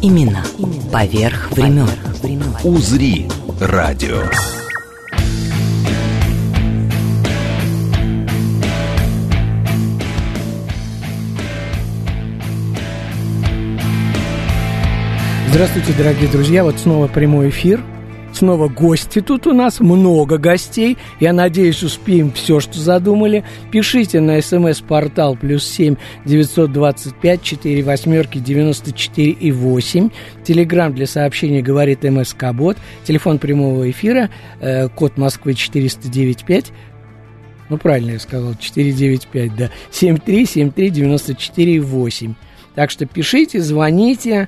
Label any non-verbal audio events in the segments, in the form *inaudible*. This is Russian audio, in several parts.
Именно поверх времен. «Узри» радио. Здравствуйте, дорогие друзья. Вот снова прямой эфир. Снова гости тут у нас, много гостей. Я надеюсь, успеем все, что задумали. Пишите на смс-портал плюс семь девятьсот двадцать пять четыре восьмерки девяносто четыре и восемь. Телеграмм для сообщений говорит МСК Бот. Телефон прямого эфира, э, код Москвы 409.5. Ну, правильно я сказал, 495, да. 7373-94-8. Так что пишите, звоните.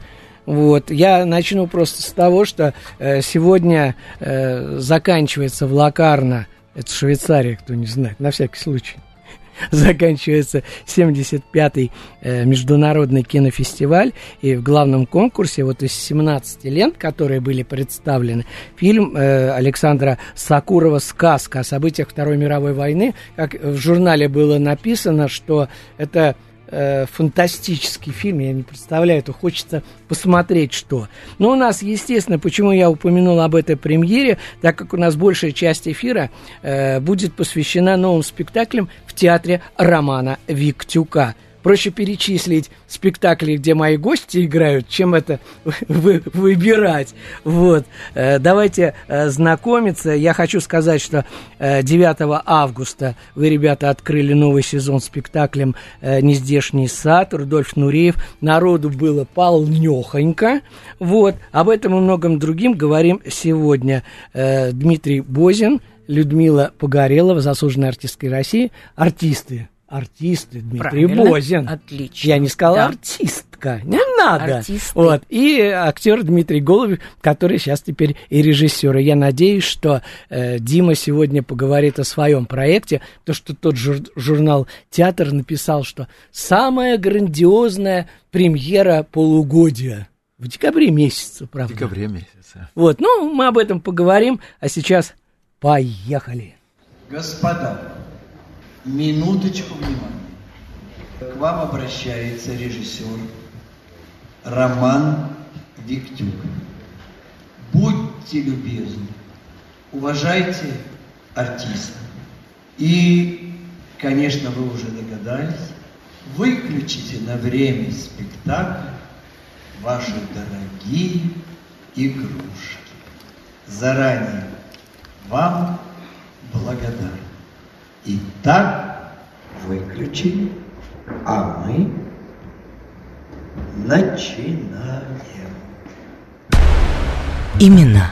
Вот. Я начну просто с того, что э, сегодня э, заканчивается в Лакарно, это Швейцария, кто не знает, на всякий случай, *laughs* заканчивается 75-й э, международный кинофестиваль, и в главном конкурсе вот из 17 лент, которые были представлены, фильм э, Александра Сакурова «Сказка» о событиях Второй мировой войны, как в журнале было написано, что это э, фантастический фильм, я не представляю, то хочется посмотреть что. Но у нас, естественно, почему я упомянул об этой премьере, так как у нас большая часть эфира э, будет посвящена новым спектаклям в театре Романа Виктюка проще перечислить спектакли, где мои гости играют, чем это *laughs* вы, выбирать. Вот. Э, давайте э, знакомиться. Я хочу сказать, что 9 э, августа вы, ребята, открыли новый сезон спектаклем «Нездешний сад», Рудольф Нуреев. Народу было полнехонько. Вот. Об этом и многом другим говорим сегодня. Дмитрий Бозин, Людмила Погорелова, заслуженная артистка России, артисты артисты Дмитрий Правильно. Бозин. Отлично. Я не сказал Да. артистка. Не надо. Артисты. Вот. И актер Дмитрий Голубев, который сейчас теперь и режиссер. И я надеюсь, что э, Дима сегодня поговорит о своем проекте, то что тот жур- журнал Театр написал, что самая грандиозная премьера полугодия. В декабре месяце, правда. В декабре месяце. Вот, ну, мы об этом поговорим, а сейчас поехали. Господа, минуточку внимания. К вам обращается режиссер Роман Виктюк. Будьте любезны, уважайте артиста. И, конечно, вы уже догадались, выключите на время спектакля ваши дорогие игрушки. Заранее вам благодарен. Итак, выключили, а мы начинаем. Именно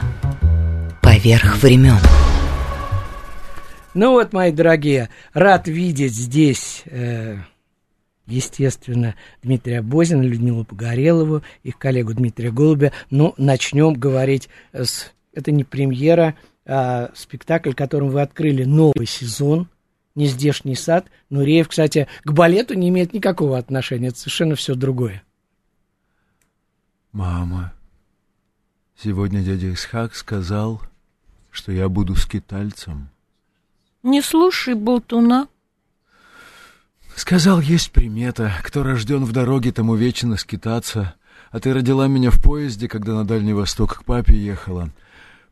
поверх времен. Ну вот, мои дорогие, рад видеть здесь, э, естественно, Дмитрия Бозина, Людмилу Погорелову, их коллегу Дмитрия Голубя. Ну, начнем говорить с... Это не премьера, а спектакль, которым вы открыли новый сезон, «Нездешний сад». Нуреев, кстати, к балету не имеет никакого отношения, это совершенно все другое. Мама, сегодня дядя Исхак сказал, что я буду скитальцем. Не слушай болтуна. Сказал, есть примета, кто рожден в дороге, тому вечно скитаться, а ты родила меня в поезде, когда на Дальний Восток к папе ехала.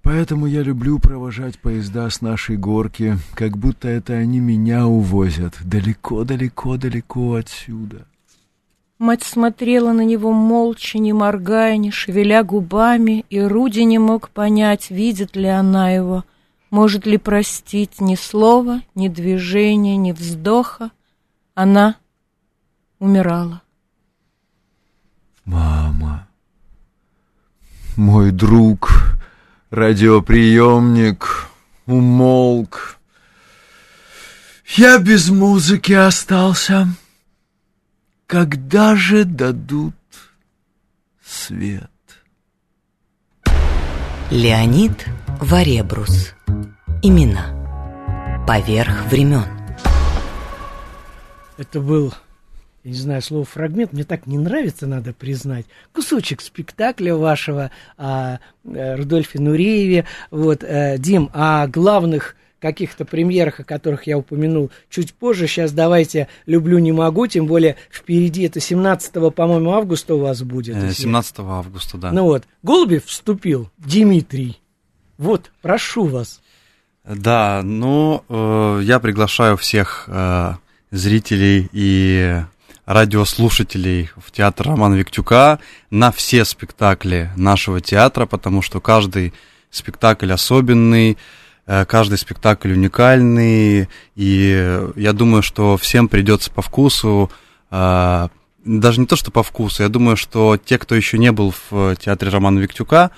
Поэтому я люблю провожать поезда с нашей горки, как будто это они меня увозят далеко-далеко-далеко отсюда. Мать смотрела на него молча, не моргая, не шевеля губами, и Руди не мог понять, видит ли она его, может ли простить ни слова, ни движения, ни вздоха. Она умирала. Мама, мой друг, радиоприемник, умолк. Я без музыки остался. Когда же дадут свет? Леонид Варебрус. Имена. Поверх времен. Это был, я не знаю, слово фрагмент, мне так не нравится, надо признать, кусочек спектакля вашего о э, Рудольфе Нурееве. Вот, э, Дим, о главных каких-то премьерах, о которых я упомянул чуть позже. Сейчас давайте «Люблю, не могу», тем более впереди это 17, по-моему, августа у вас будет. Э, 17 августа, да. Ну вот, Голубев вступил, Дмитрий. Вот, прошу вас. Да, ну, э, я приглашаю всех э, зрителей и радиослушателей в театр Романа Виктюка на все спектакли нашего театра, потому что каждый спектакль особенный, э, каждый спектакль уникальный, и я думаю, что всем придется по вкусу, э, даже не то, что по вкусу, я думаю, что те, кто еще не был в театре Романа Виктюка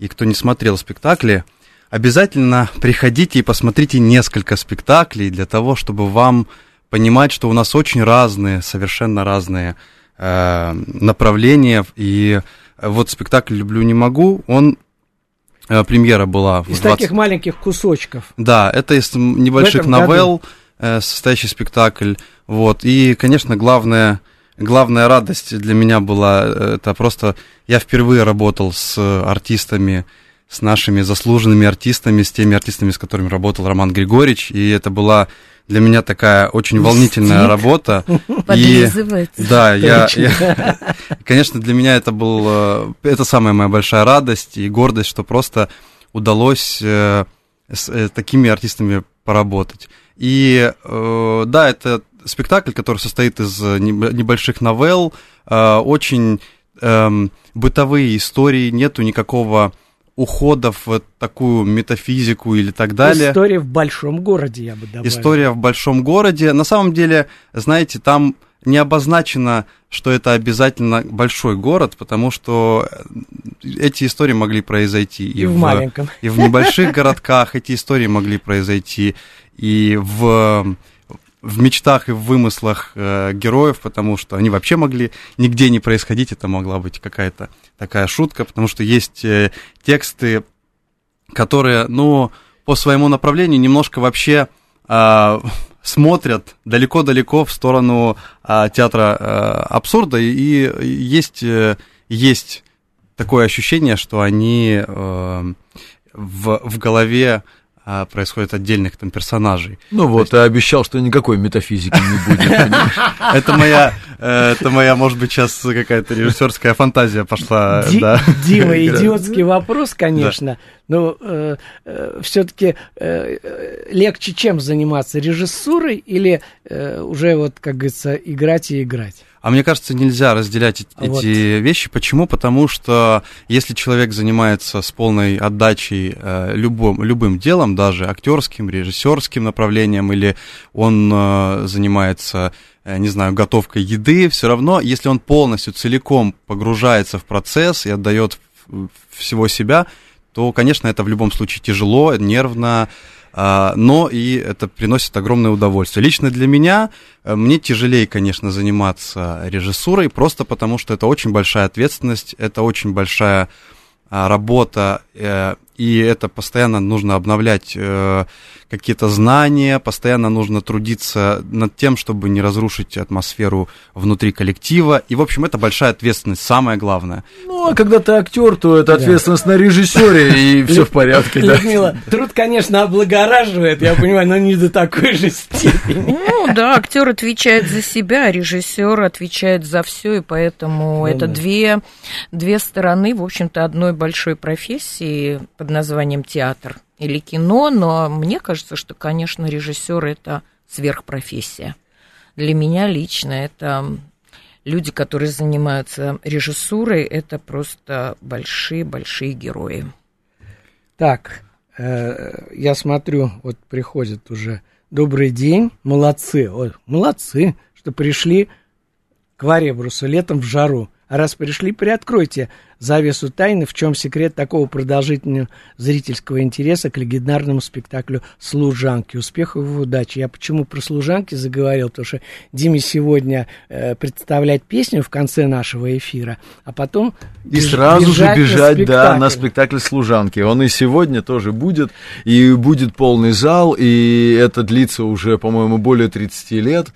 и кто не смотрел спектакли, обязательно приходите и посмотрите несколько спектаклей для того, чтобы вам понимать, что у нас очень разные, совершенно разные э, направления. И вот спектакль «Люблю, не могу», он э, премьера была в Из 20... таких маленьких кусочков. Да, это из небольших новелл э, состоящий спектакль. Вот. И, конечно, главное, главная радость для меня была, э, это просто я впервые работал с артистами, с нашими заслуженными артистами, с теми артистами, с которыми работал Роман Григорьевич, и это была для меня такая очень волнительная работа. *laughs* И, Подлизывается. да, я, я, конечно, для меня это был, э, это самая моя большая радость и гордость, что просто удалось э, с э, такими артистами поработать. И э, да, это спектакль, который состоит из неб- небольших новелл, э, очень эм, бытовые истории, нету никакого ухода в такую метафизику или так далее. История в большом городе, я бы добавил. История в большом городе. На самом деле, знаете, там не обозначено, что это обязательно большой город, потому что эти истории могли произойти и, И в маленьком. и в небольших городках, эти истории могли произойти и в в мечтах и в вымыслах э, героев, потому что они вообще могли нигде не происходить, это могла быть какая-то такая шутка, потому что есть э, тексты, которые, ну, по своему направлению немножко вообще э, *laughs* смотрят далеко-далеко в сторону э, театра э, абсурда, и, и есть, э, есть такое ощущение, что они э, в, в голове а, происходит отдельных там персонажей. Ну вот, ты обещал, что никакой метафизики не будет. *laughs* Это моя, э, это моя, может быть, сейчас какая-то режиссерская фантазия пошла. Дима, идиотский вопрос, конечно, но все-таки легче чем заниматься, режиссурой или э, уже, вот, как говорится, играть и играть? А мне кажется, нельзя разделять эти Вот. эти вещи. Почему? Потому что если человек занимается с полной отдачей э, любым, любым делом, даже актерским, режиссерским направлением, или он э, занимается, э, не знаю, готовкой еды, все равно, если он полностью целиком погружается в процесс и отдает всего себя, то, конечно, это в любом случае тяжело, нервно, но и это приносит огромное удовольствие. Лично для меня, э, мне тяжелее, конечно, заниматься режиссурой, просто потому что это очень большая ответственность, это очень большая а, работа, э, и это постоянно нужно обновлять э, какие-то знания, постоянно нужно трудиться над тем, чтобы не разрушить атмосферу внутри коллектива. И, в общем, это большая ответственность, самое главное. Ну, а когда ты актер, то это ответственность на режиссере, и *laughs* все в порядке. Людмила, труд, конечно, облагораживает, я понимаю, но не до такой же степени. Ну да, актер отвечает за себя, а режиссер отвечает за все, и поэтому Ну это две стороны, в общем-то, одной большой профессии под названием театр или кино, но мне кажется, что, конечно, режиссер это сверхпрофессия. Для меня лично это люди, которые занимаются режиссурой, это просто большие-большие герои. Так, э, я смотрю, вот приходит уже добрый день, молодцы, ой, молодцы, что пришли к Варебрусу летом в жару. А раз пришли, приоткройте завесу тайны, в чем секрет такого продолжительного зрительского интереса к легендарному спектаклю «Служанки». Успехов и удачи. Я почему про «Служанки» заговорил? Потому что Диме сегодня э, представлять песню в конце нашего эфира, а потом И сразу же бежать, на да, на спектакль «Служанки». Он и сегодня тоже будет, и будет полный зал, и это длится уже, по-моему, более 30 лет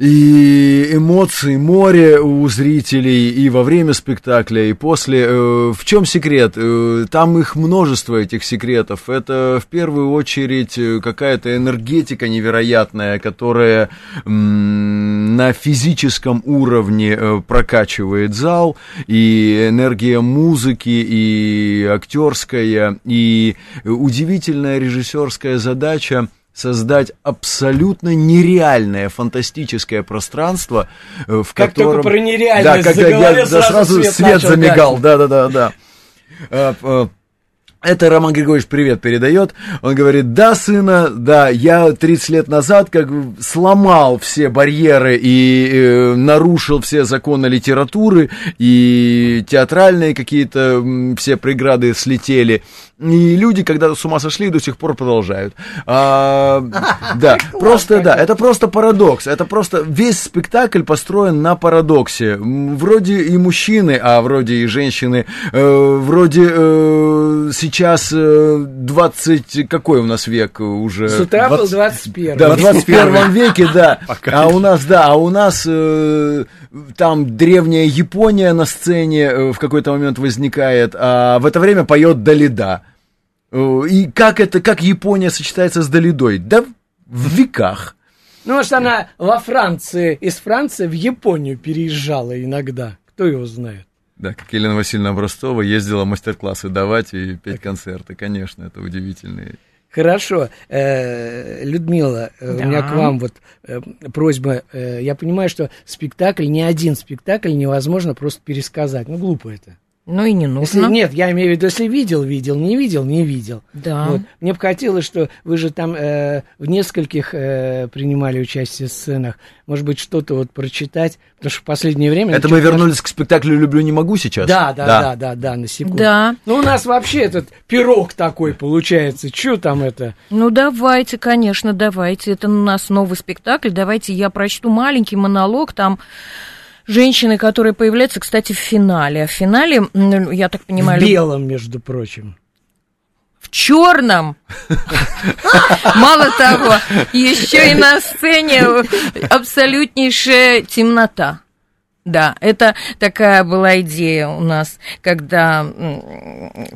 и эмоции море у зрителей и во время спектакля, и после. Э, в чем секрет? Э, там их множество, этих секретов. Это в первую очередь э, какая-то энергетика невероятная, которая на физическом уровне прокачивает зал, и энергия музыки, и актерская, и удивительная режиссерская задача – создать абсолютно нереальное фантастическое пространство, э, в как котором... Только про нереальность да, когда я, да, сразу, сразу свет, свет замигал, да-да-да-да. Э, э, это Роман Григорьевич привет передает. Он говорит, да, сына, да, я 30 лет назад как сломал все барьеры и э, нарушил все законы литературы, и театральные какие-то все преграды слетели. И люди, когда с ума сошли, до сих пор продолжают. А, *laughs* да, просто, да, это просто парадокс. Это просто весь спектакль построен на парадоксе. Вроде и мужчины, а вроде и женщины, э, вроде э, сейчас 20, э, какой у нас век уже? С утра 20, был 21. Да, в 21 *laughs* веке, да. А у нас, да, а у нас там древняя Япония на сцене в какой-то момент возникает, а в это время поет Далида. Э, и как это, как Япония сочетается с Долидой? Да в веках. Ну, может, она во Франции, из Франции в Японию переезжала иногда. Кто его знает? Да, как Елена Васильевна Образцова ездила мастер-классы давать и петь так. концерты. Конечно, это удивительные. Хорошо. Э, Людмила, да. Э, у меня к вам вот просьба. Я понимаю, что спектакль, ни один спектакль невозможно просто пересказать. Ну, глупо это. Ну и не нужно. Если, нет, я имею в виду, если видел, видел, не видел, не видел. Да. Вот. Мне бы хотелось, что вы же там э, в нескольких э, принимали участие в сценах. Может быть, что-то вот прочитать, потому что в последнее время... Это мы вернулись наш... к спектаклю «Люблю, не могу» сейчас? Да, да, да, да, да, да, на секунду. Да. Ну, у нас вообще этот пирог такой получается. Что там это? Ну, давайте, конечно, давайте. Это у нас новый спектакль. Давайте я прочту маленький монолог. Там женщины, которые появляются, кстати, в финале. А в финале, я так понимаю... В белом, между прочим. В черном. *laughs* Мало того, еще и на сцене абсолютнейшая темнота. Да, это такая была идея у нас, когда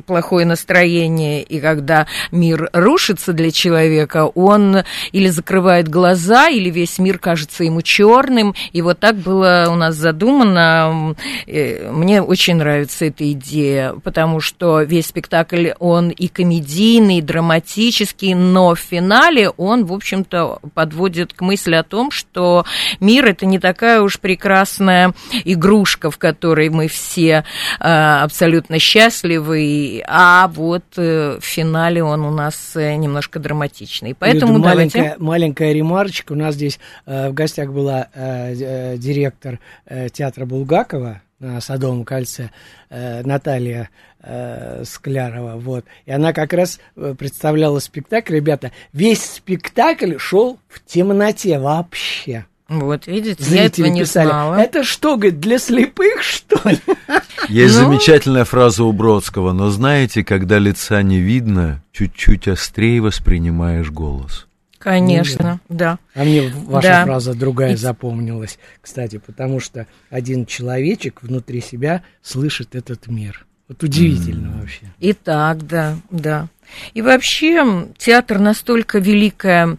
плохое настроение и когда мир рушится для человека, он или закрывает глаза, или весь мир кажется ему черным. И вот так было у нас задумано. Э, мне очень нравится эта идея, потому что весь спектакль, он и комедийный, и драматический, но в финале он, в общем-то, подводит к мысли о том, что мир это не такая уж прекрасная игрушка, в которой мы все э, абсолютно счастливы, а вот э, в финале он у нас э, немножко драматичный. Поэтому Люда, давайте... маленькая, маленькая ремарочка. У нас здесь в гостях была директор театра Булгакова на Садовом кольце Наталья Склярова, вот. И она как раз представляла спектакль. Ребята, весь спектакль шел в темноте вообще. Вот, видите, Зрители я этого не писали. знала. Это что, говорит, для слепых, что ли? Есть ну... замечательная фраза у Бродского, но знаете, когда лица не видно, чуть-чуть острее воспринимаешь голос. Конечно, ну, да. А мне ваша да. фраза другая И... запомнилась, кстати, потому что один человечек внутри себя слышит этот мир. Вот удивительно mm. вообще. И так, да, да. И вообще театр настолько великая,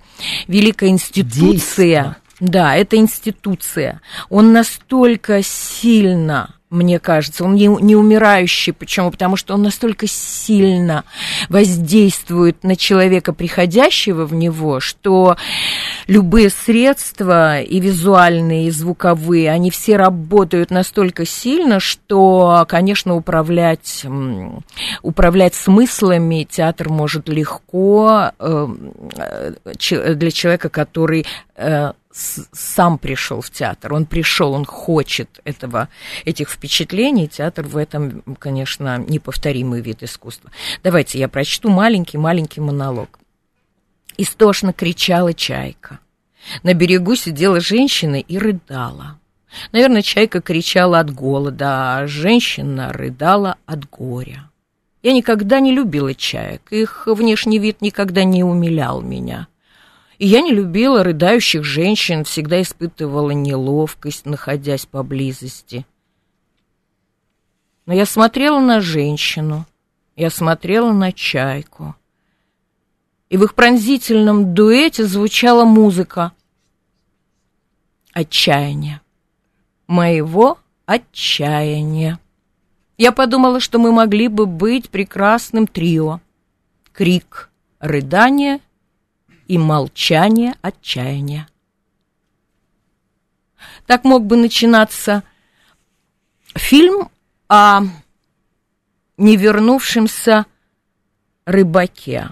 великая институция. Действо да, это институция. Он настолько сильно мне кажется. Он не, не умирающий. Почему? Потому что он настолько сильно воздействует на человека, приходящего в него, что любые средства, и визуальные, и звуковые, они все работают настолько сильно, что, конечно, управлять, управлять смыслами театр может легко э, для человека, который э, сам пришел в театр. Он пришел, он хочет этого, этих впечатлений. Театр в этом, конечно, неповторимый вид искусства. Давайте я прочту маленький-маленький монолог. Истошно кричала чайка. На берегу сидела женщина и рыдала. Наверное, чайка кричала от голода, а женщина рыдала от горя. Я никогда не любила чаек, их внешний вид никогда не умилял меня. И я не любила рыдающих женщин, всегда испытывала неловкость, находясь поблизости. Но я смотрела на женщину, я смотрела на чайку. И в их пронзительном дуэте звучала музыка отчаяния моего отчаяния. Я подумала, что мы могли бы быть прекрасным трио. Крик, рыдание и молчание отчаяния. Так мог бы начинаться фильм о невернувшемся рыбаке.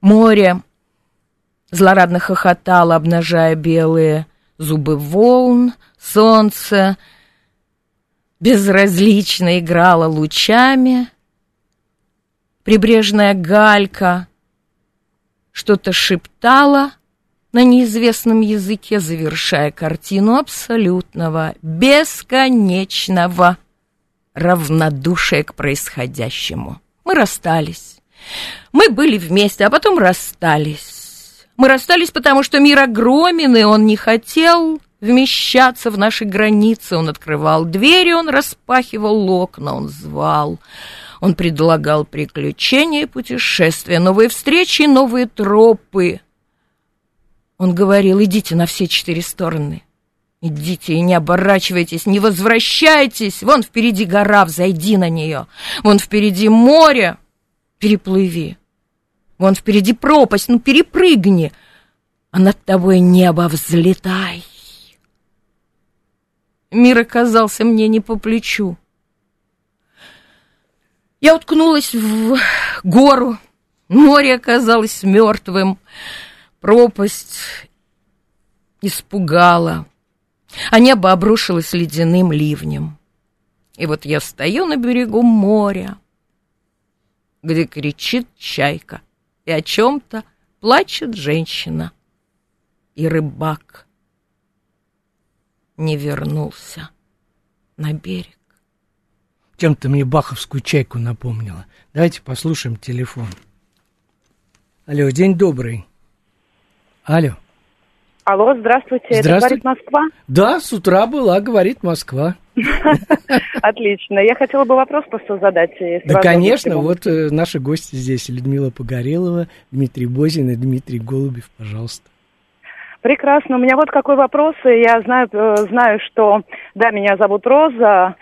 Море злорадно хохотало, обнажая белые зубы волн, солнце безразлично играло лучами, прибрежная галька что-то шептала на неизвестном языке, завершая картину абсолютного, бесконечного равнодушия к происходящему. Мы расстались. Мы были вместе, а потом расстались. Мы расстались, потому что мир огромен, и он не хотел вмещаться в наши границы. Он открывал двери, он распахивал окна, он звал. Он предлагал приключения и путешествия, новые встречи и новые тропы. Он говорил, идите на все четыре стороны. Идите и не оборачивайтесь, не возвращайтесь. Вон впереди гора, взойди на нее. Вон впереди море, переплыви. Вон впереди пропасть, ну перепрыгни, а над тобой небо взлетай. Мир оказался мне не по плечу. Я уткнулась в гору, море оказалось мертвым, пропасть испугала, а небо обрушилось ледяным ливнем. И вот я стою на берегу моря, где кричит чайка и о чем-то плачет женщина. И рыбак не вернулся на берег. Чем-то мне баховскую чайку напомнила. Давайте послушаем телефон. Алло, день добрый. Алло. Алло, здравствуйте. Здравствуйте. Это говорит Москва? Да, с утра была, говорит Москва. *laughs* Отлично. Я хотела бы вопрос просто задать. если Да, конечно, вот э, наши гости здесь. Людмила Погорелова, Дмитрий Бозин и Дмитрий Голубев, пожалуйста. Прекрасно. У меня вот какой вопрос. Я знаю, э, знаю, что... Да, меня зовут Роза.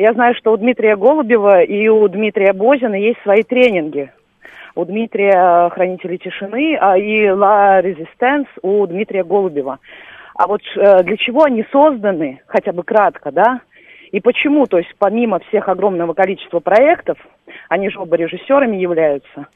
Я знаю, что у Дмитрия Голубева и у Дмитрия Бозина есть свои тренинги. У Дмитрия э, Хранители тишины, а и La Resistance у Дмитрия Голубева. А вот э, для чего они созданы, хотя бы кратко, да? И почему, то есть помимо всех огромного количества проектов, они же оба режиссерами являются,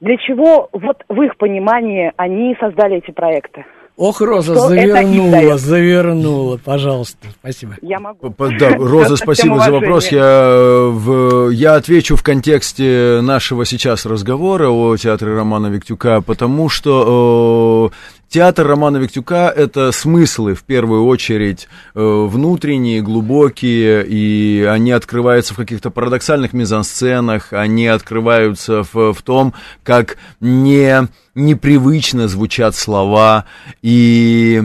для чего, вот в их понимании, они создали эти проекты? Ох, Роза, Что завернула, завернула, пожалуйста, спасибо. Я могу. Да, Роза, спасибо за вопрос. Я, э, в, я отвечу в контексте нашего сейчас разговора о театре Романа Виктюка, потому что театр Романа Виктюка — это смыслы, в первую очередь, э, внутренние, глубокие, и они открываются в каких-то парадоксальных мизансценах, они открываются в, в том, как не непривычно звучат слова, и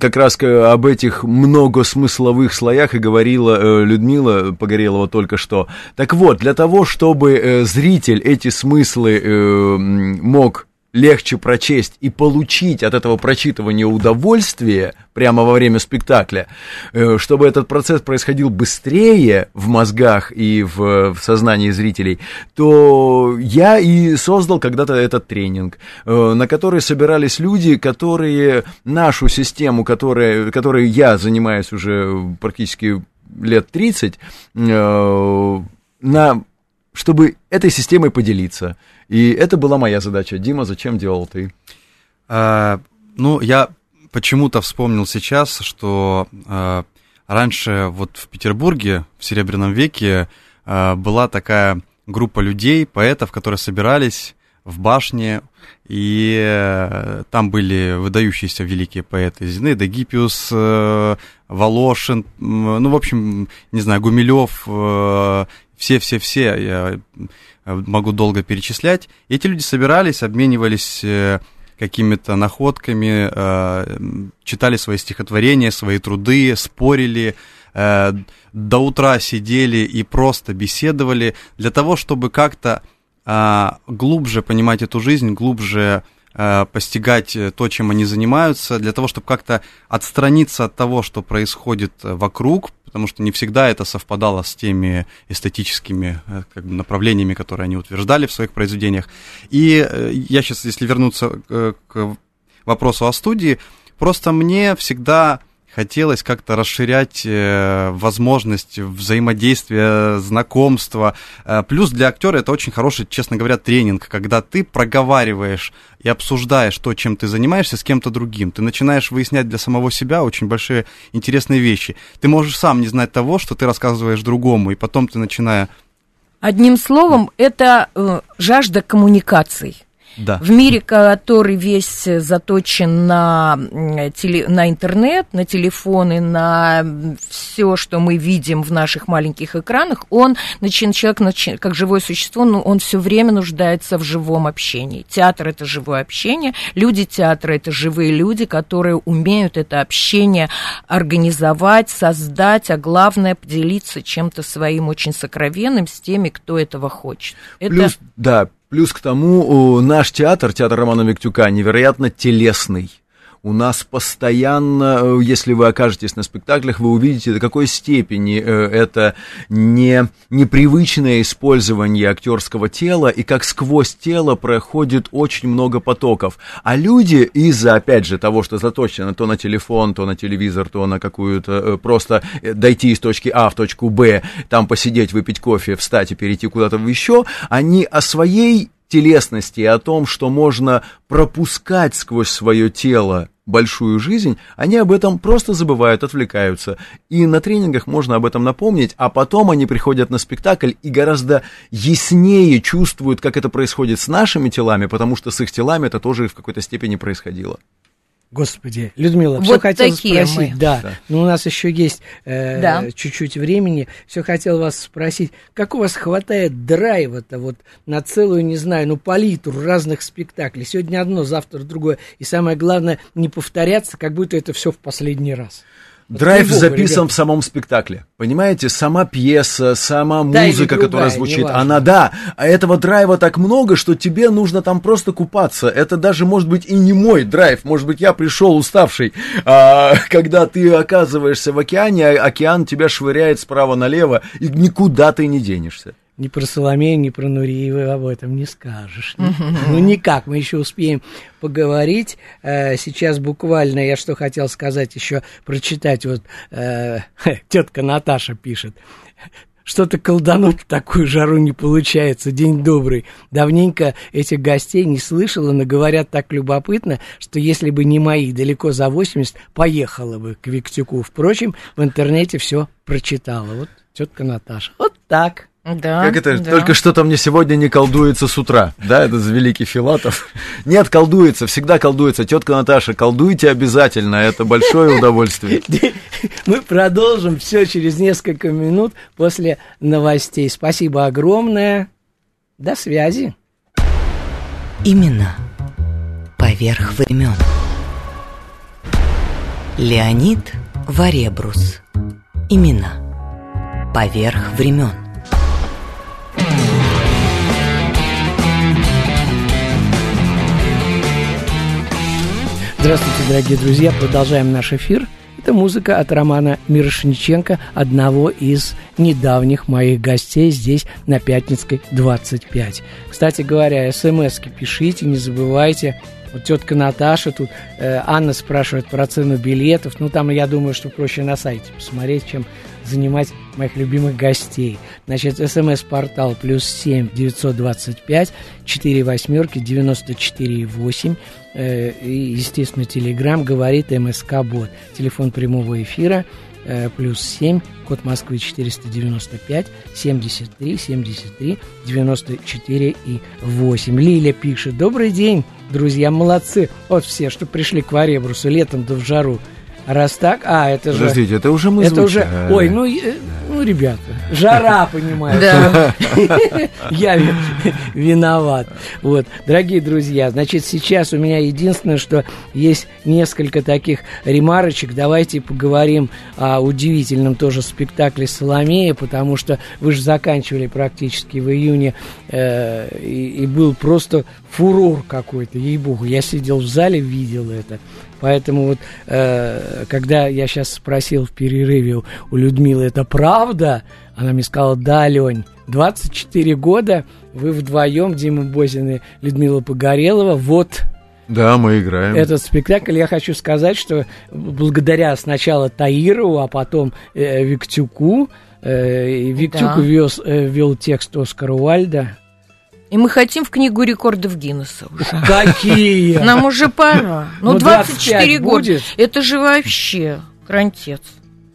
как раз об этих многосмысловых слоях и говорила э, Людмила Погорелова только что. Так вот, для того, чтобы э, зритель эти смыслы мог легче прочесть и получить от этого прочитывания удовольствие прямо во время спектакля, э, чтобы этот процесс происходил быстрее в мозгах и в, в сознании зрителей, то я и создал когда-то этот тренинг, э, на который собирались люди, которые нашу систему, которая, которой я занимаюсь уже практически лет 30, э, на чтобы этой системой поделиться. И это была моя задача. Дима, зачем делал ты? А, Ну, я почему-то вспомнил сейчас, что э, раньше вот в Петербурге в Серебряном веке э, была такая группа людей, поэтов, которые собирались в башне, и э, там были выдающиеся великие поэты Зинаида Гиппиус, э, Волошин, ну, в общем, не знаю, Гумилев, э, все-все-все, я могу долго перечислять. Эти люди собирались, обменивались э, какими-то находками, э, читали свои стихотворения, свои труды, спорили, э, до утра сидели и просто беседовали для того, чтобы как-то а, глубже понимать эту жизнь, глубже а, постигать то, чем они занимаются, для того, чтобы как-то отстраниться от того, что происходит вокруг, потому что не всегда это совпадало с теми эстетическими э, как бы, направлениями, которые они утверждали в своих произведениях. И э, я сейчас, если вернуться к вопросу о студии, просто мне всегда хотелось как-то расширять э, возможность взаимодействия, знакомства. Э, плюс для актера это очень хороший, честно говоря, тренинг, когда ты проговариваешь и обсуждаешь то, чем ты занимаешься, с кем-то другим. Ты начинаешь выяснять для самого себя очень большие интересные вещи. Ты можешь сам не знать того, что ты рассказываешь другому, и потом ты начиная... Одним словом, это э, жажда коммуникаций. Да. В мире, который весь заточен на, теле, на интернет, на телефоны, на все, что мы видим в наших маленьких экранах, он, начин, человек, начин, как живое существо, ну, он все время нуждается в живом общении. Театр – это живое общение, люди театра – это живые люди, которые умеют это общение организовать, создать, а главное – поделиться чем-то своим очень сокровенным с теми, кто этого хочет. Плюс, это... да, Плюс к тому, наш театр, театр Романа Виктюка, невероятно телесный. У нас постоянно, э, если вы окажетесь на спектаклях, вы увидите, до какой степени э, это не, непривычное использование актерского тела, и как сквозь тело проходит очень много потоков. А люди из-за, опять же, того, что заточено то на телефон, то на телевизор, то на какую-то, э, просто дойти из точки А в точку Б, там посидеть, выпить кофе, встать и перейти куда-то еще, они о своей телесности и о том, что можно пропускать сквозь свое тело большую жизнь, они об этом просто забывают, отвлекаются. И на тренингах можно об этом напомнить, а потом они приходят на спектакль и гораздо яснее чувствуют, как это происходит с нашими телами, потому что с их телами это тоже в какой-то степени происходило. Господи, Людмила, вот все хотел спросить, мы. да, да, но у нас еще есть э, да. чуть-чуть времени. Все хотел вас спросить, как у вас хватает драйва-то вот на целую, не знаю, ну палитру разных спектаклей. Сегодня одно, завтра другое, и самое главное не повторяться, как будто это все в последний раз. Драйв записан ребят. в самом спектакле. Понимаете, сама пьеса, сама да, музыка, другая, которая звучит, она да. А этого драйва так много, что тебе нужно там просто купаться. Это даже может быть и не мой драйв. Может быть, я пришел уставший. А, *laughs* когда ты оказываешься в океане, а океан тебя швыряет справа налево, и никуда ты не денешься ни про Соломею, ни про Нуриеву об этом не скажешь. Ну, никак, мы еще успеем поговорить. Э, сейчас буквально я что хотел сказать, еще прочитать. Вот э, *laughs* тетка Наташа пишет. Что-то колдануть в такую жару не получается. День добрый. Давненько этих гостей не слышала, но говорят так любопытно, что если бы не мои далеко за 80, поехала бы к Виктюку. Впрочем, в интернете все прочитала. Вот тетка Наташа. Вот так. Да, как это? Да. Только что-то мне сегодня не колдуется с утра. Да, это великий Филатов. *laughs* Нет, колдуется, всегда колдуется. Тетка Наташа, колдуйте обязательно, это большое удовольствие. *laughs* Мы продолжим все через несколько минут после новостей. Спасибо огромное. До связи. Именно поверх времен. Леонид Варебрус. Имена поверх времен. Здравствуйте, дорогие друзья. Продолжаем наш эфир. Это музыка от Романа Мирошниченко, одного из недавних моих гостей здесь на Пятницкой 25. Кстати говоря, смс пишите, не забывайте. Вот тетка Наташа тут, э, Анна спрашивает про цену билетов. Ну, там, я думаю, что проще на сайте посмотреть, чем занимать моих любимых гостей. Значит, смс-портал плюс семь девятьсот двадцать пять четыре восьмерки девяносто четыре восемь. Э, и, естественно, Телеграм говорит МСК Бот. Телефон прямого эфира э, плюс 7, код Москвы 495, 73, 73, 94 и 8. Лиля пишет, добрый день, друзья, молодцы. Вот все, что пришли к Варебрусу летом да в жару. Раз так, а, это же... Подождите, это уже мы Это уже, ой, ну, э, ну, ребята, жара, понимаете. Да. *laughs* Я ви- виноват. Вот, дорогие друзья, значит, сейчас у меня единственное, что есть несколько таких ремарочек. Давайте поговорим о удивительном тоже спектакле «Соломея», потому что вы же заканчивали практически в июне, э, и, и был просто фурор какой-то, ей-богу. Я сидел в зале, видел это. Поэтому вот, э, когда я сейчас спросил в перерыве у- у Людмилы, это правда? Она мне сказала, да, Лень, 24 года вы вдвоем, Дима Бозин и Людмила Погорелова, вот Да, мы играем. этот спектакль. Я хочу сказать, что благодаря сначала Таирову, а потом э, Виктюку, э, Виктюк Да. вез, э, вел текст Оскара Уальда. И мы хотим в книгу рекордов Гиннесса уже. *laughs* Какие! Нам уже пора. Ну, Ну, 24 25 года. Это же вообще крантец.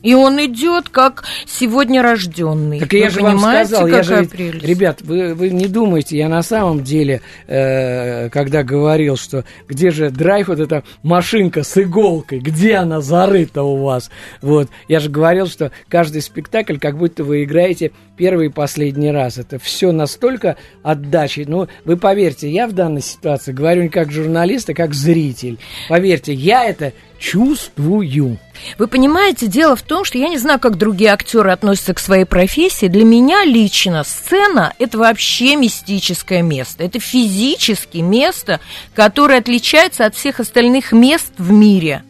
И он идет как сегодня рожденный. Так я Вы же вам сказал, я же, прелесть? ребят, вы, вы не думайте, я на самом деле, э, когда говорил, что где же драйв, вот эта машинка с иголкой, где она зарыта у вас, вот, я же говорил, что каждый спектакль, как будто вы играете первый и последний раз, это все настолько отдачи, ну, вы поверьте, я в данной ситуации говорю не как журналист, а как зритель, поверьте, я это чувствую. Вы понимаете, дело в том, что я не знаю, как другие актеры относятся к своей профессии. Для меня лично сцена – это вообще мистическое место. Это физически место, которое отличается от всех остальных мест в мире.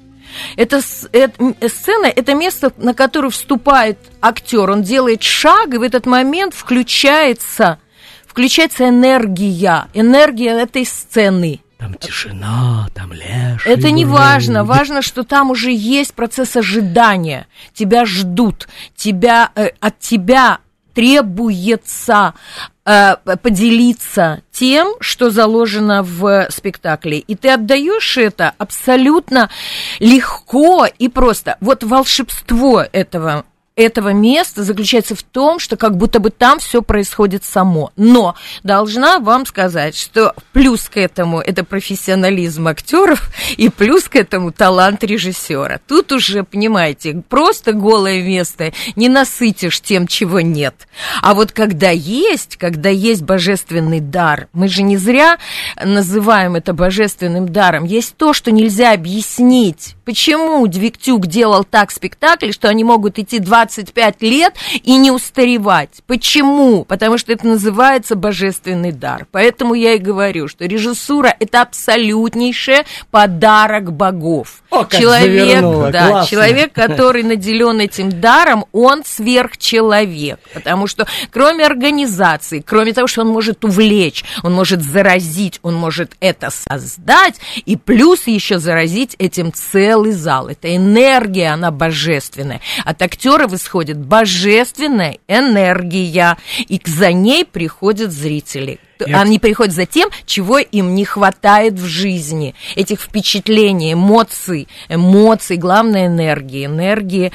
Это, это- сцена – это место, на которое вступает актер. Он делает шаг, и в этот момент включается, включается энергия, энергия этой сцены. Там тишина, там леший. Это не важно. Важно, что там уже есть процесс ожидания. Тебя ждут. Тебя, э, от тебя требуется э, поделиться тем, что заложено в спектакле. И ты отдаешь это абсолютно легко и просто. Вот волшебство этого этого места заключается в том, что как будто бы там все происходит само. Но должна вам сказать, что плюс к этому это профессионализм актеров и плюс к этому талант режиссера. Тут уже, понимаете, просто голое место не насытишь тем, чего нет. А вот когда есть, когда есть божественный дар, мы же не зря называем это божественным даром, есть то, что нельзя объяснить. Почему Двиктюк делал так спектакль, что они могут идти 25 лет и не устаревать? Почему? Потому что это называется божественный дар. Поэтому я и говорю, что режиссура – это абсолютнейший подарок богов. О, как человек, завернула, да, классно. человек, который наделен этим даром, он сверхчеловек. Потому что кроме организации, кроме того, что он может увлечь, он может заразить, он может это создать, и плюс еще заразить этим целый зал. Это энергия, она божественная. От актеров исходит божественная энергия, и за ней приходят зрители. Я- Они приходят за тем, чего им не хватает в жизни. Этих впечатлений, эмоций, эмоций, главное энергии. Энергии,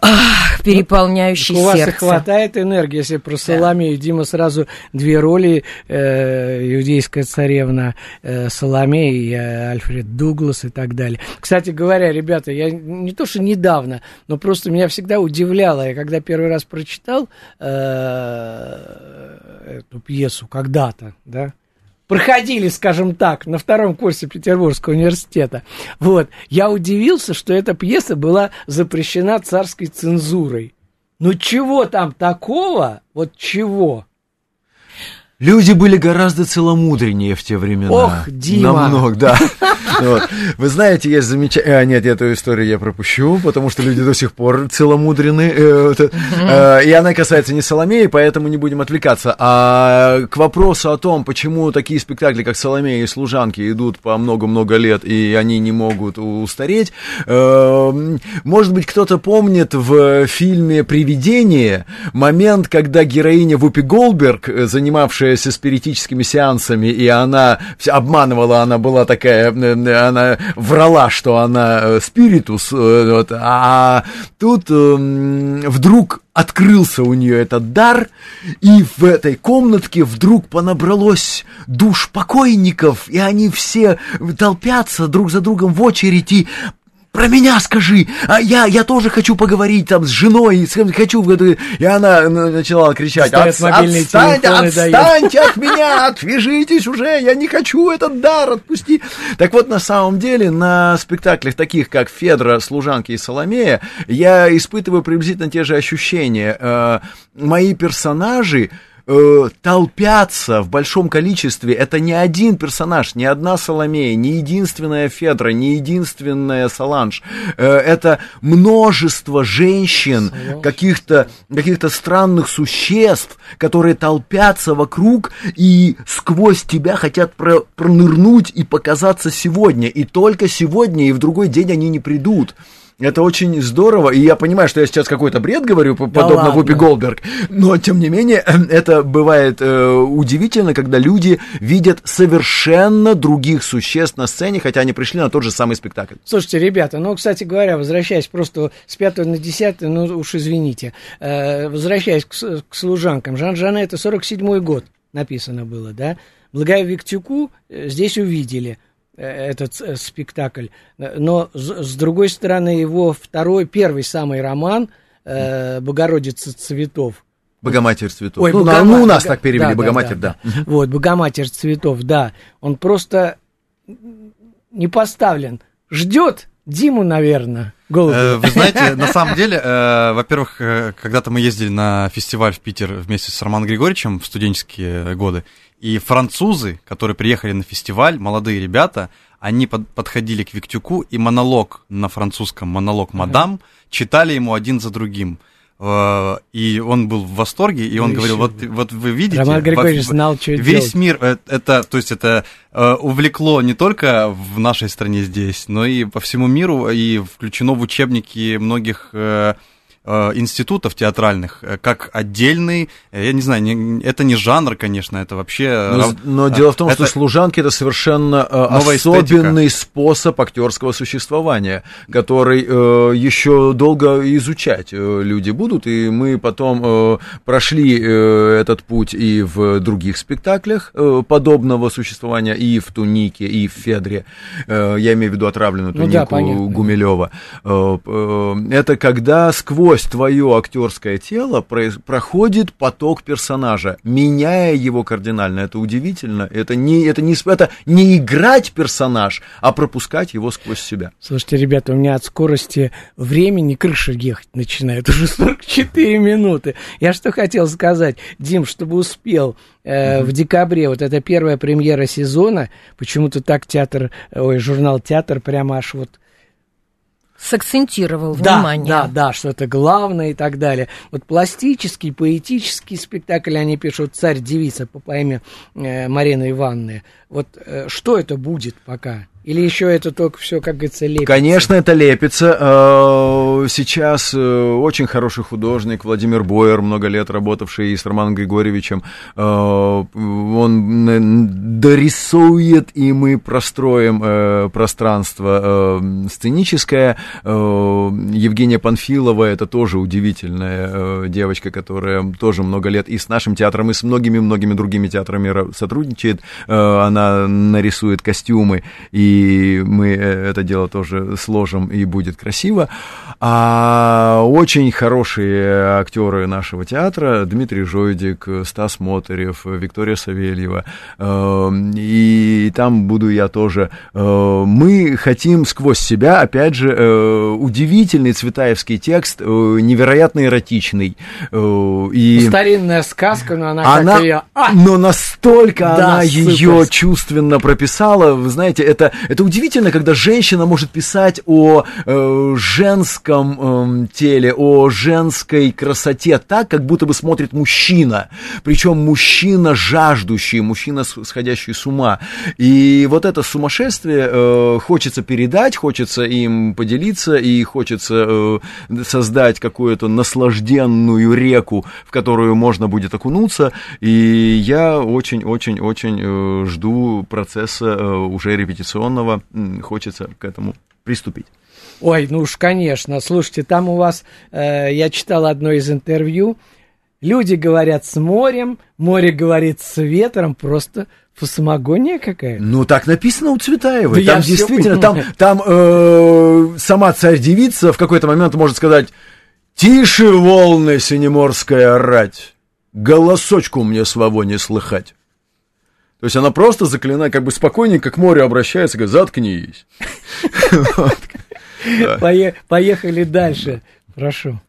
ах, переполняющей У вас и сердце. хватает энергии, если про Соломею. Дима сразу две роли, э, иудейская царевна э, Соломея и э, Альфред Дуглас и так далее. Кстати говоря, ребята, я не то, что недавно, но просто меня всегда удивляло, я когда первый раз прочитал э, эту пьесу когда-то, да, проходили, скажем так, на втором курсе Петербургского университета. Вот. Я удивился, что эта пьеса была запрещена царской цензурой. Ну чего там такого? Вот чего? Люди были гораздо целомудреннее в те времена. Ох, Дима! Намного, да. *laughs* Вот. Вы знаете, есть замечательная... А, нет, эту историю я пропущу, потому что люди до сих пор целомудрены. Э, э, и она касается не Соломеи, поэтому не будем отвлекаться. А к вопросу о том, почему такие спектакли, как Соломея и Служанки, идут по много-много лет, и они не могут устареть. Э, может быть, кто-то помнит в фильме «Привидение» момент, когда героиня Вупи Голберг, занимавшаяся спиритическими сеансами, и она обманывала, она была такая она врала, что она э, спиритус, э, вот, а тут э, вдруг открылся у нее этот дар, и в этой комнатке вдруг понабралось душ покойников, и они все толпятся друг за другом в очередь и про меня скажи, а я, я тоже хочу поговорить там с женой, с, хочу, и она начала кричать, От, отстань, отстаньте от меня, отвяжитесь уже, я не хочу этот дар, отпусти. Так вот, на самом деле, на спектаклях таких, как Федра, Служанки и Соломея, я испытываю приблизительно те же ощущения. Э, мои персонажи, э, толпятся в большом количестве. Это не один персонаж, не одна Соломея, не единственная Федра, не единственная Саланж. Э, это множество женщин, каких-то каких странных существ, которые толпятся вокруг и сквозь тебя хотят про пронырнуть и показаться сегодня. И только сегодня, и в другой день они не придут. Это очень здорово, и я понимаю, что я сейчас какой-то бред говорю, да подобно ладно. Вупи Голдберг, но тем не менее *clears throat* это бывает э, удивительно, когда люди видят совершенно других существ на сцене, хотя они пришли на тот же самый спектакль. Слушайте, ребята, ну, кстати говоря, возвращаясь просто с 5 на 10, ну уж извините, э, возвращаясь к, к служанкам, Жан-Жане это 47-й год написано было, да, Благая Виктюку э, здесь увидели – этот э, спектакль. Но с, другой стороны, его второй, первый самый роман э, «Богородица цветов». Богоматерь цветов. Ой, ну, Богома... ну, у нас Бога... так перевели, да, Богоматерь, да. да. да. Вот, Богоматерь цветов, да. Он просто не поставлен. Ждет Диму, наверное. Голубева. Вы знаете, *laughs* на самом деле, во-первых, когда-то мы ездили на фестиваль в Питер вместе с Романом Григорьевичем в студенческие годы, и французы, которые приехали на фестиваль, молодые ребята, они под, подходили к Виктюку и монолог на французском, монолог «Мадам», uh-huh. читали ему один за другим. Э, и он был в восторге, и он ну, говорил, вот, вот вы видите, Роман Григорьевич знал, что весь делать. мир, это, это, то есть это э, увлекло не только в нашей стране здесь, но и по всему миру, и включено в учебники многих э, Э, институтов театральных э, как отдельный, э, я не знаю, не, это не жанр, конечно, это вообще... Но, но дело в том, это... что служанки это совершенно особенный эстетика. способ актерского существования, который э, еще долго изучать люди будут, и мы потом э, прошли э, этот путь и в других спектаклях э, подобного существования, и в Тунике, и в Федре, э, я имею в виду отравленную тунику ну, да, Гумилева. Э, э, это когда сквозь сквозь твое актерское тело проходит поток персонажа, меняя его кардинально. Это удивительно. Это не, это не, это не играть персонаж, а пропускать его сквозь себя. Слушайте, ребята, у меня от скорости времени крыша ехать начинает. Уже 44 минуты. Я что хотел сказать, Дим, чтобы успел э, в декабре, вот это первая премьера сезона, почему-то так театр, ой, журнал «Театр» прямо аж вот сакцентировал да, внимание. Да, да, что это главное и так далее. Вот пластический, поэтический спектакль они пишут «Царь-девица» по поэме э, Марины Ивановны. Вот э, что это будет пока? Или еще это только все, как говорится, лепится? Конечно, это лепится. Э, сейчас э, очень хороший художник Владимир Бойер, много лет работавший с Романом Григорьевичем, э, он дорисует, и мы простроим пространство сценическое. Евгения Панфилова, это тоже удивительная девочка, которая тоже много лет и с нашим театром, и с многими-многими другими театрами сотрудничает. Она нарисует костюмы и и мы это дело тоже сложим, и будет красиво. А очень хорошие актеры нашего театра, Дмитрий Жойдик, Стас Мотырев, Виктория Савельева, и там буду я тоже. Мы хотим сквозь себя, опять же, удивительный цветаевский текст, невероятно эротичный. И... Старинная сказка, но она, она как ее... А! Но настолько да, она ее чувственно прописала. Вы знаете, это, это удивительно, когда женщина может писать о э, женском э, теле, о женской красоте так, как будто бы смотрит мужчина. Причем мужчина жаждущий, мужчина сходящий с ума. И вот это сумасшествие э, хочется передать, хочется им поделиться и хочется э, создать какую-то наслажденную реку, в которую можно будет окунуться. И я очень-очень-очень э, жду процесса э, уже репетиционного. Хочется к этому приступить. Ой, ну уж, конечно. Слушайте, там у вас, э, я читал одно из интервью, люди говорят с морем, море говорит с ветром, просто фасомагония какая-то. Ну, так написано у Цветаевой. Да там действительно, там, там э, сама царь-девица в какой-то момент может сказать «Тише, волны, синеморская рать, голосочку мне своего не слыхать». То есть она просто заклинает, как бы спокойненько к морю обращается, говорит, заткнись. *laughs* Поехали дальше. Прошу.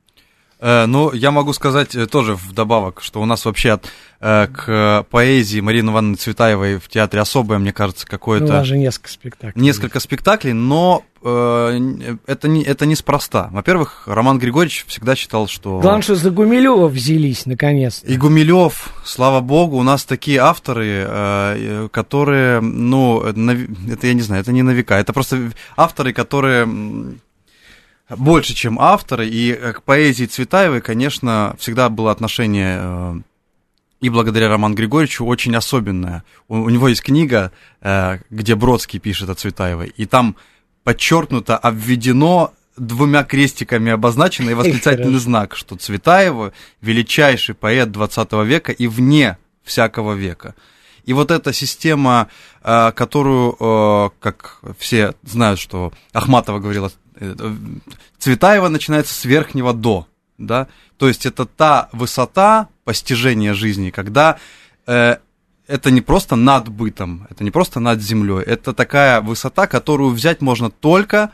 Э, ну, я могу сказать э, тоже вдобавок, что у нас вообще э, к поэзии Марины Ивановны Цветаевой в театре особое, мне кажется, какое-то... Ну, у нас же несколько спектаклей. Несколько спектаклей, но это, не, это неспроста. Во-первых, Роман Григорьевич всегда считал, что... Главное, что за Гумилева взялись, наконец -то. И Гумилев, слава богу, у нас такие авторы, которые, ну, это я не знаю, это не на века, это просто авторы, которые больше, чем авторы, и к поэзии Цветаевой, конечно, всегда было отношение э, и благодаря Роману Григорьевичу очень особенное. У, у него есть книга, э, где Бродский пишет о Цветаевой, и там подчеркнуто, обведено двумя крестиками обозначено и восклицательный знак, что Цветаева величайший поэт 20 века и вне всякого века. И вот эта система, э, которую, как все знают, что Ахматова говорила Цветаева начинается с верхнего до, да, то есть это та высота постижения жизни, когда э, это не просто над бытом, это не просто над землей, это такая высота, которую взять можно только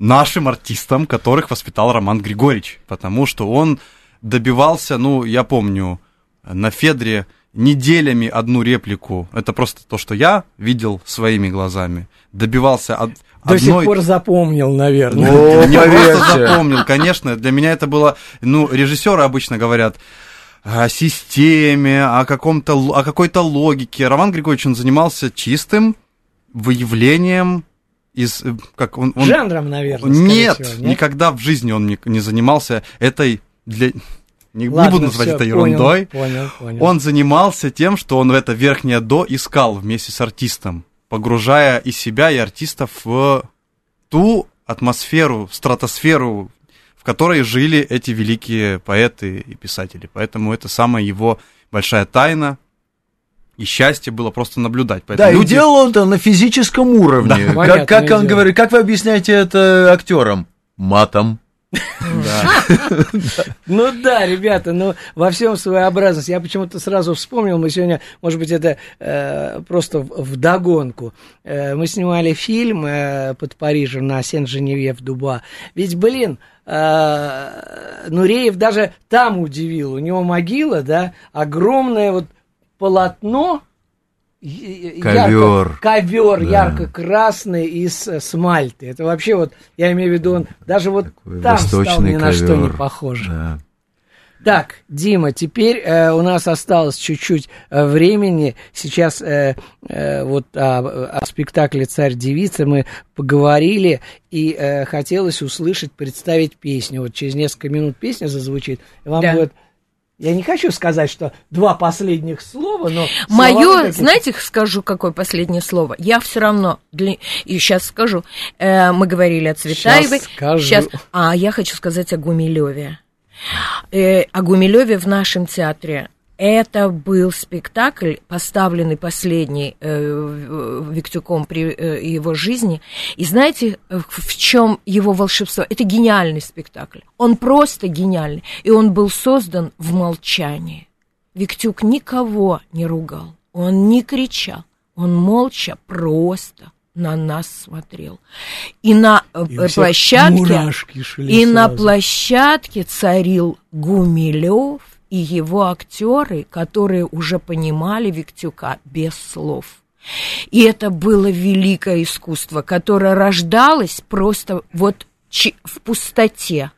нашим артистам, которых воспитал Роман Григорьевич, потому что он добивался, ну, я помню, на Федре неделями одну реплику, это просто то, что я видел своими глазами, добивался от, до одной... сих пор запомнил, наверное. О, не просто запомнил, конечно. Для меня это было... Ну, режиссеры обычно говорят о системе, о, каком-то, о какой-то логике. Роман Григорьевич, он занимался чистым выявлением из... Как он, он... Жанром, наверное, нет, всего, нет, никогда в жизни он не, не занимался этой... Для... Не, Ладно, не буду называть все, это ерундой. Понял, понял, понял. Он занимался тем, что он в это верхнее до искал вместе с артистом погружая и себя, и артистов в ту атмосферу, стратосферу, которой жили эти великие поэты и писатели. Поэтому это самая его большая тайна, и счастье было просто наблюдать. Поэтому да, люди... и делал он это на физическом уровне. Да. Как, как он говорит, как вы объясняете это актерам? Матом. Ну да, ребята, ну во всем своеобразность. Я почему-то сразу вспомнил, мы сегодня, может быть, это э, просто в догонку. Э, мы снимали фильм э, под Парижем на Сен-Женевье в Дуба. Ведь, блин, Нуреев даже там удивил. У него могила, да, огромное вот полотно, ковер, ковер да. ярко-красный из э, смальты. Это вообще вот, я имею в виду, он даже вот Такой там стал ни ковер. на что не похож. Да. Так, Дима, теперь э, у нас осталось чуть-чуть э, времени. Сейчас э, э, вот о, о спектакле «Царь-девица» мы поговорили, и э, хотелось услышать, представить песню. Вот через несколько минут песня зазвучит, и вам да. будет я не хочу сказать, что два последних слова, но... Мое, знаете, скажу, какое последнее слово? Я все равно, для... и сейчас скажу, э, мы говорили о Цветаевой. Сейчас скажу. Сейчас... А я хочу сказать о Гумилеве. Э, о Гумилеве в нашем театре это был спектакль, поставленный последний э, Виктюком при э, его жизни. И знаете, в чем его волшебство? Это гениальный спектакль. Он просто гениальный. И он был создан в молчании. Виктюк никого не ругал, он не кричал, он молча просто на нас смотрел. И на э, и площадке и на площадке царил Гумилев и его актеры, которые уже понимали Виктюка без слов. И это было великое искусство, которое рождалось просто вот в пустоте.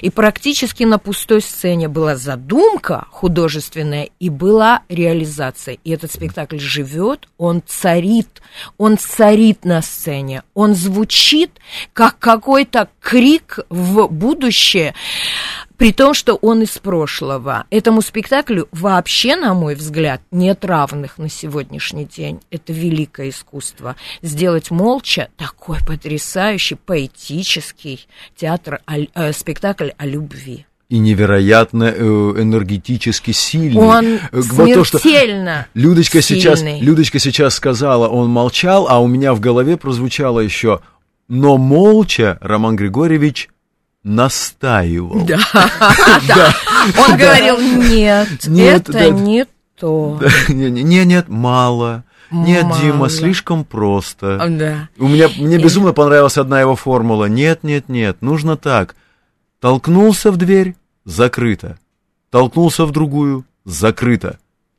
И практически на пустой сцене была задумка художественная и была реализация. И этот спектакль живет, он царит, он царит на сцене, он звучит как какой-то крик в будущее, при том, что он из прошлого. Этому спектаклю вообще, на мой взгляд, нет равных на сегодняшний день. Это великое искусство. Сделать молча такой потрясающий, поэтический театр, э, спектакль о любви и невероятно э, энергетически сильный. Он э, вот то, что Людочка сильный. сейчас, Людочка сейчас сказала, он молчал, а у меня в голове прозвучало еще, но молча Роман Григорьевич настаивал. *laughs* Да, да. Он говорил, нет, это не то. Нет, нет, мало. Нет, Мало. Дима, слишком просто. Да. У меня мне безумно понравилась одна его формула. Нет, нет, нет, нужно так. Толкнулся в дверь, закрыто. Толкнулся в другую, закрыто.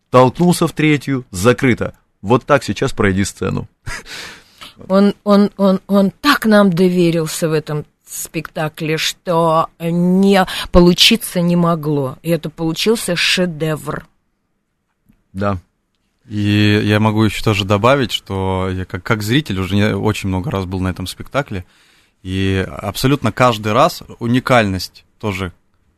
Толкнулся в третью, закрыто. Вот так сейчас пройди сцену. Он, он, он, он так нам доверился в этом спектакле, что не получиться не могло. И это получился шедевр. Да. И я могу еще тоже добавить, что я как, как зритель уже не, очень много раз был на этом спектакле. И абсолютно каждый раз уникальность тоже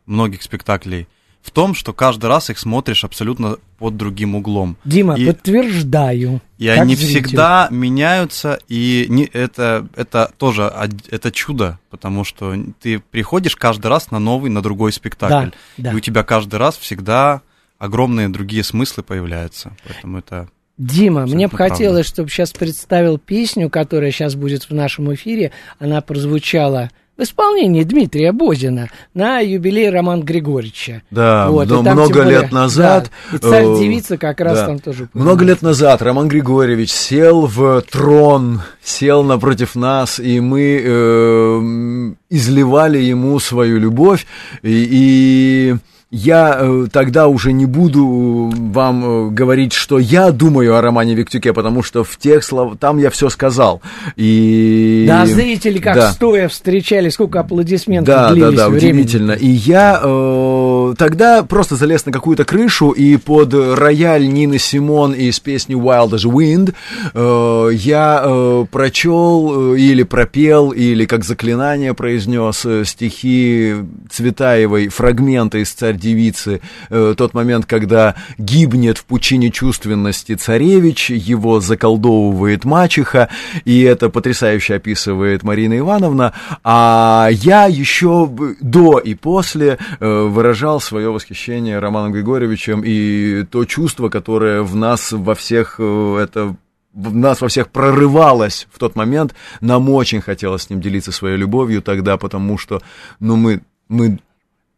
многих спектаклей – в том, что каждый раз их смотришь абсолютно под другим углом. Дима, и, подтверждаю. И они зритель. всегда меняются, и не, это, это тоже это чудо, потому что ты приходишь каждый раз на новый, на другой спектакль. Да, да. И у тебя каждый раз всегда огромные другие смыслы появляются. Поэтому это Дима, мне бы хотелось, чтобы сейчас представил песню, которая сейчас будет в нашем эфире. Она прозвучала в исполнении Дмитрия Бозина на юбилей Романа Григорьевича. Да, вот, но много более, лет назад... Да, и царь-девица как раз да, там тоже... Много лет назад Роман Григорьевич сел в трон, сел напротив нас, и мы э, изливали ему свою любовь, и... и я э, тогда уже не буду вам э, говорить, что я думаю о романе Виктюке, потому что в тех словах, там я все сказал. И... Да, зрители как да. стоя встречали, сколько аплодисментов Да, да, да, удивительно. И я э, тогда просто залез на какую-то крышу, и под рояль Нины Симон из песни Wild as Wind э, я э, прочел э, или пропел, или как заклинание произнес э, стихи Цветаевой, фрагменты из «Царь девицы, э, тот момент, когда гибнет в пучине чувственности царевич, его заколдовывает мачеха, и это потрясающе описывает Марина Ивановна, а я еще до и после э, выражал свое восхищение Романом Григорьевичем и то чувство, которое в нас во всех э, это в нас во всех прорывалось в тот момент. Нам очень хотелось с ним делиться своей любовью тогда, потому что, ну, мы, мы,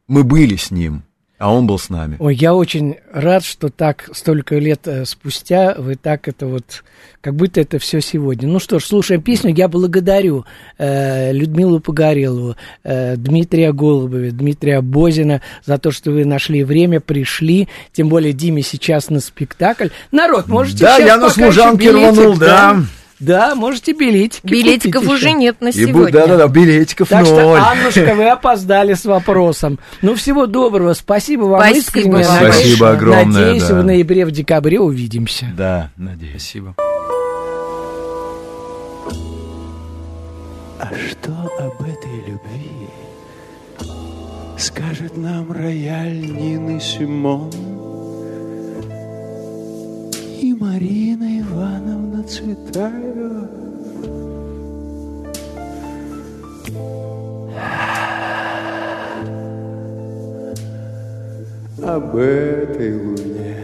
мы были с ним. А он был с нами. Ой, я очень рад, что так столько лет э, спустя вы так это вот, как будто это все сегодня. Ну что ж, слушаем песню. Я благодарю э, Людмилу Погорелову, э, Дмитрия Голубова, Дмитрия Бозина за то, что вы нашли время, пришли. Тем более Диме сейчас на спектакль. Народ, можете Да, я на служанке рванул, да. да. Да, можете билетики Билетиков уже еще. нет на сегодня. Да-да-да, билетиков так ноль. что, Аннушка, вы опоздали с вопросом. Ну, всего доброго, спасибо вам спасибо, искренне. Спасибо огромное. Надеюсь, да. в ноябре, в декабре увидимся. Да, надеюсь. Спасибо. А что об этой любви скажет нам рояль Нины Симон? и Марина Ивановна Цветаева. Об этой луне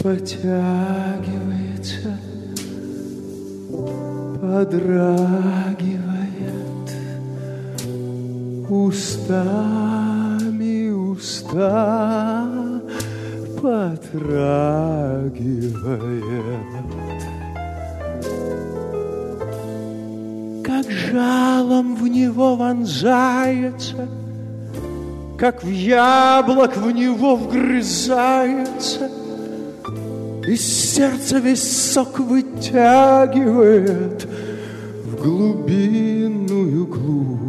потягивается, подрагивает уста уста потрагивает. Как жалом в него вонзается, Как в яблок в него вгрызается, Из сердца весь сок вытягивает В глубинную глубь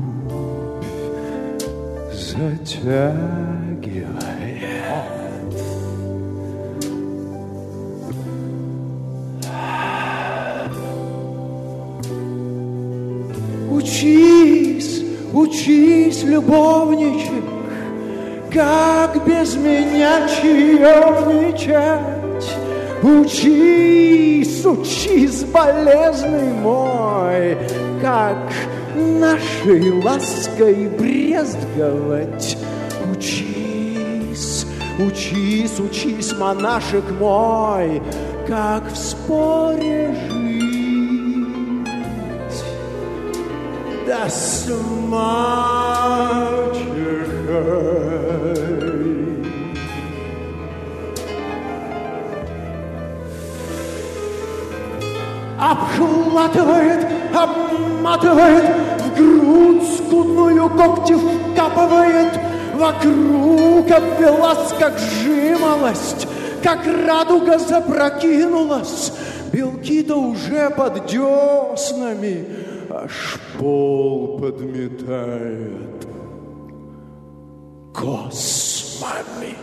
затягивает. Учись, учись, любовничек, как без меня чаевничать. Учись, учись, болезный мой, как нашей лаской брезговать. Учись, учись, учись, монашек мой, как в споре жить. Да с. Обхватывает, обматывает, в грудь скудную когти вкапывает, вокруг обвелась, как жимолость, как радуга запрокинулась, белки-то уже под деснами, аж пол подметает. Космами.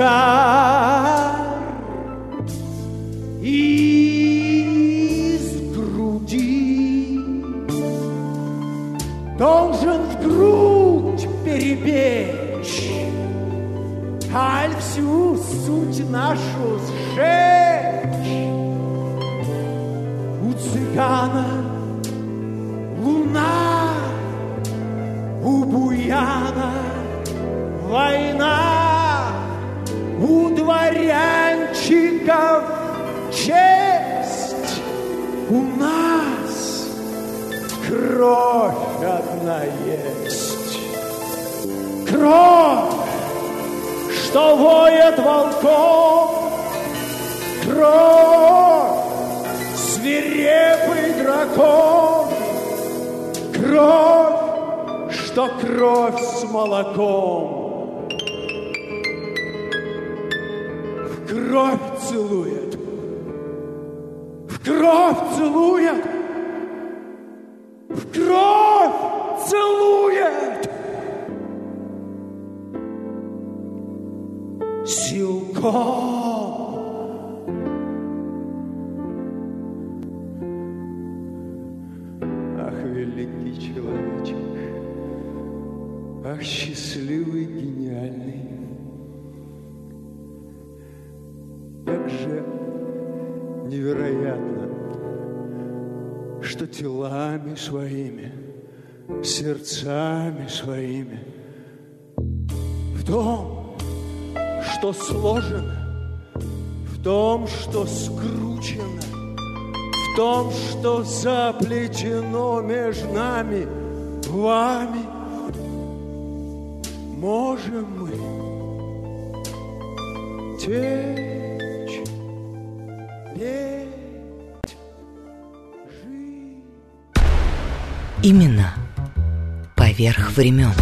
Этот Кровь, что воет волком, кровь, свирепый дракон, кровь, что кровь с молоком. В кровь целует, в кровь целует, Силком. Ах, великий человечек, ах, счастливый, гениальный. Как же невероятно, что телами своими, сердцами своими, в том, что сложено, в том, что скручено, в том, что заплетено между нами, вами, можем мы течь, петь, жить. Имена поверх времен.